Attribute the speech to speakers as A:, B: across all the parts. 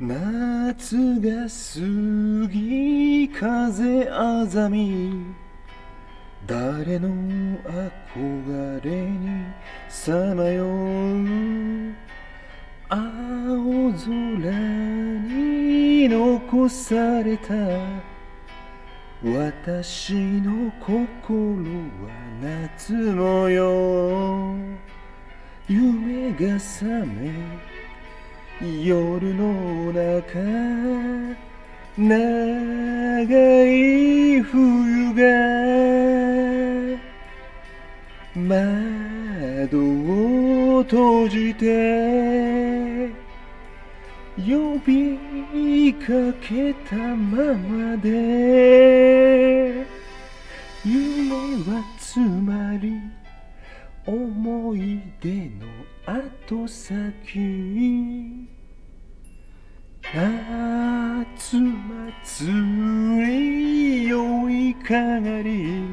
A: 夏が過ぎ風あざみ。誰の憧れにさまよう。青空に残された。私の心は夏模様夢が覚め夜の中長い冬が窓を閉じて呼びかけたままで夢はつまり思い出の後先夏祭り酔いかがり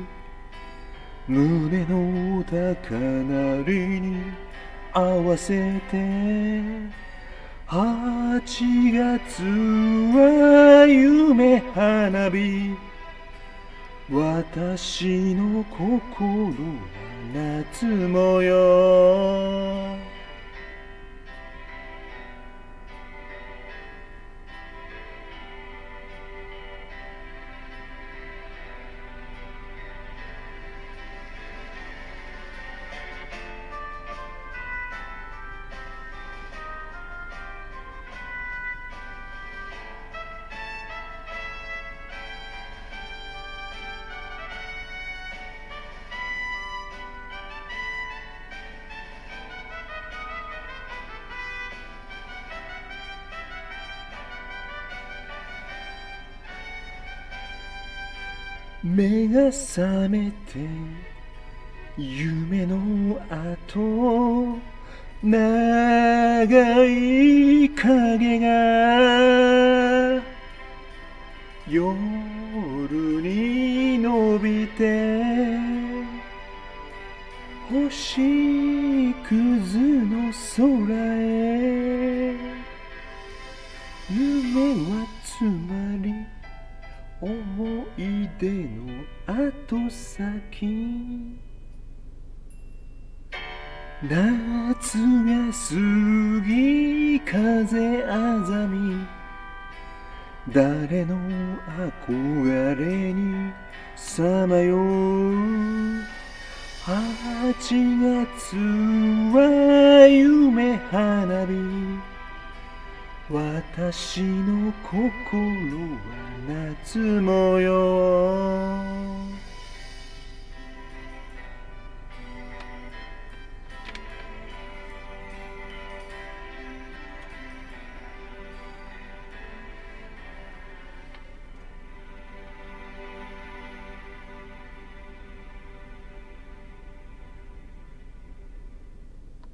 A: 胸の高鳴りに合わせて8月は夢花火私の心は夏もよ。目が覚めて夢の後長い影が夜に伸びて星屑の空へ夢はつまり思い出の後先。夏が過ぎ風あざみ。誰の憧れにさまよう。8月は夢花火。私の心は夏模様。